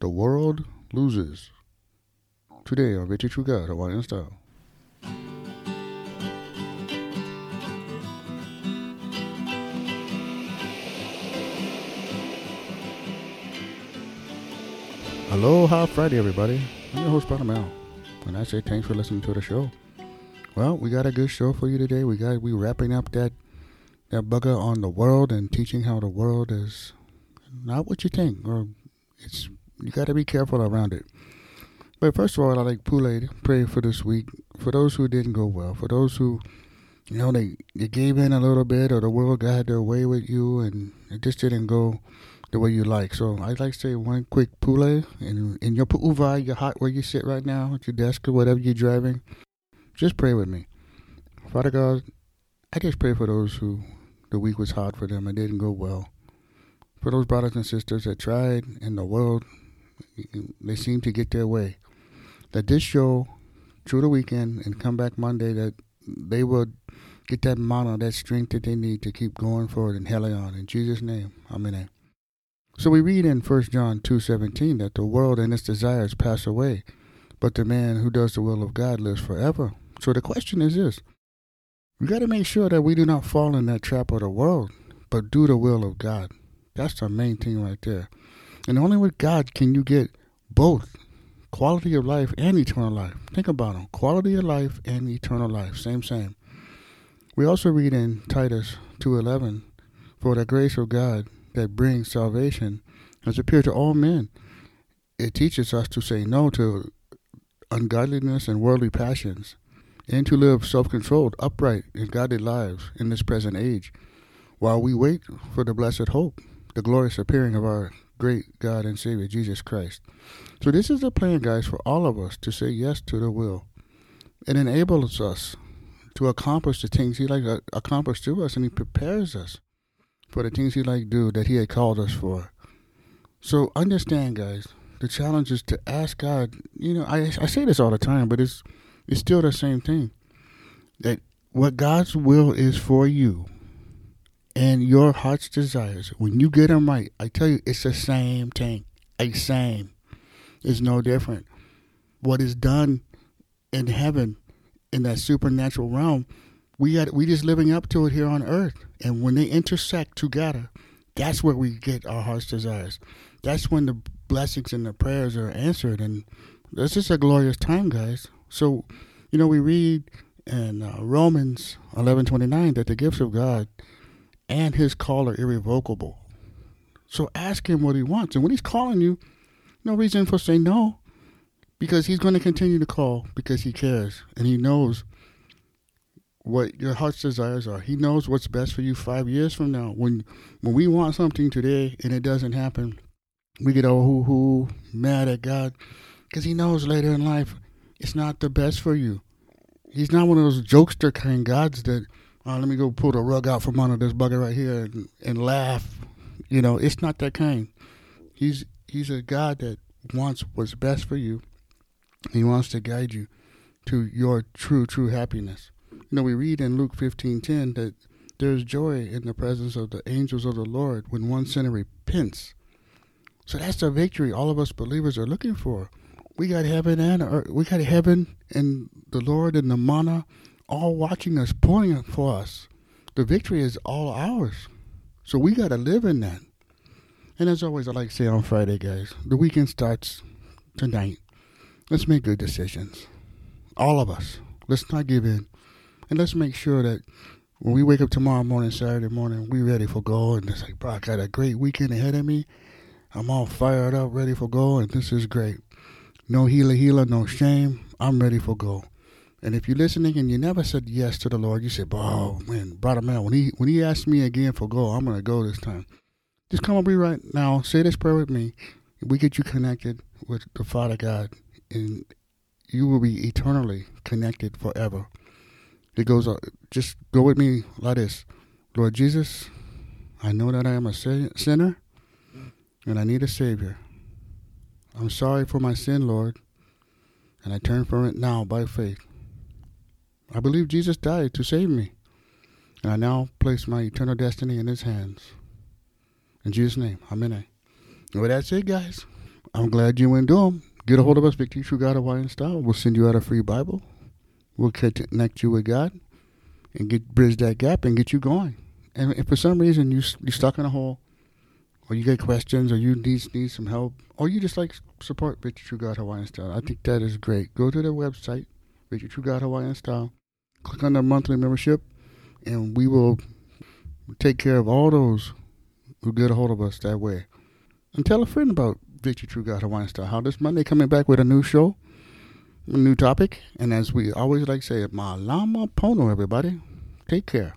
The World Loses. Today on Victory True God, Hawaiian Style. Aloha Friday, everybody. I'm your host, Brother Mel. And I say thanks for listening to the show. Well, we got a good show for you today. We got we wrapping up that that bugger on the world and teaching how the world is not what you think, or it's you got to be careful around it. But first of all, I like Pule pray for this week for those who didn't go well, for those who you know they they gave in a little bit, or the world got their way with you, and it just didn't go the way you like. So I'd like to say one quick Pule and in your pu'uwai, your hot where you sit right now at your desk or whatever you're driving. Just pray with me. Father God, I just pray for those who the week was hard for them and didn't go well. For those brothers and sisters that tried in the world, they seem to get their way. That this show through the weekend and come back Monday, that they will get that mana, that strength that they need to keep going forward and hell on. In Jesus' name, Amen. So we read in 1 John 2.17 that the world and its desires pass away, but the man who does the will of God lives forever. So the question is this we got to make sure that we do not fall in that trap of the world, but do the will of God. That's the main thing right there. And only with God can you get both quality of life and eternal life. Think about them quality of life and eternal life. Same, same. We also read in Titus 2.11, For the grace of God that brings salvation has appeared to all men. It teaches us to say no to ungodliness and worldly passions and to live self controlled, upright, and godly lives in this present age, while we wait for the blessed hope, the glorious appearing of our great God and Savior, Jesus Christ. So, this is the plan, guys, for all of us to say yes to the will. It enables us to accomplish the things He likes to uh, accomplish through us, and He prepares us for the things He like to do that He had called us for. So, understand, guys, the challenge is to ask God. You know, I, I say this all the time, but it's it's still the same thing. That what God's will is for you and your heart's desires, when you get them right, I tell you, it's the same thing. A same. It's no different. What is done in heaven, in that supernatural realm, we got we just living up to it here on earth. And when they intersect together, that's where we get our heart's desires. That's when the blessings and the prayers are answered. And this is a glorious time, guys. So, you know, we read in uh, Romans 11:29 that the gifts of God and his call are irrevocable. So ask him what he wants. And when he's calling you, no reason for saying no because he's going to continue to call because he cares and he knows what your heart's desires are. He knows what's best for you 5 years from now. When when we want something today and it doesn't happen, we get all huhu mad at God because he knows later in life it's not the best for you. He's not one of those jokester kind gods that, oh, let me go pull the rug out from under this bugger right here and, and laugh. You know, it's not that kind. He's he's a God that wants what's best for you. He wants to guide you to your true, true happiness. You know, we read in Luke fifteen ten that there's joy in the presence of the angels of the Lord when one sinner repents. So that's the victory all of us believers are looking for we got heaven and earth. We got heaven and the Lord and the mana all watching us, pulling for us. The victory is all ours. So we got to live in that. And as always, I like to say on Friday, guys, the weekend starts tonight. Let's make good decisions. All of us. Let's not give in. And let's make sure that when we wake up tomorrow morning, Saturday morning, we ready for go. And it's like, bro, I got a great weekend ahead of me. I'm all fired up, ready for go, and this is great. No healer, healer, no shame. I'm ready for go. And if you're listening and you never said yes to the Lord, you said, "Oh man, brother man, when he when he asked me again for go, I'm gonna go this time." Just come here right now, say this prayer with me. We get you connected with the Father God, and you will be eternally connected forever. It goes. Uh, just go with me like this, Lord Jesus. I know that I am a sinner, and I need a Savior. I'm sorry for my sin, Lord, and I turn from it now by faith. I believe Jesus died to save me, and I now place my eternal destiny in His hands. In Jesus' name, Amen. Well, that's it, guys. I'm glad you went to them. Get a hold of us, Victory True God Hawaiian Style. We'll send you out a free Bible. We'll connect you with God and get bridge that gap and get you going. And if for some reason you you stuck in a hole, or you get questions, or you need need some help, or you just like support Victory True God Hawaiian Style, I think that is great. Go to their website, Victory True God Hawaiian Style. Click on the monthly membership, and we will take care of all those who get a hold of us that way. And tell a friend about Victory True God Hawaiian Style. How this Monday coming back with a new show, a new topic. And as we always like to say, Malama Pono, everybody. Take care.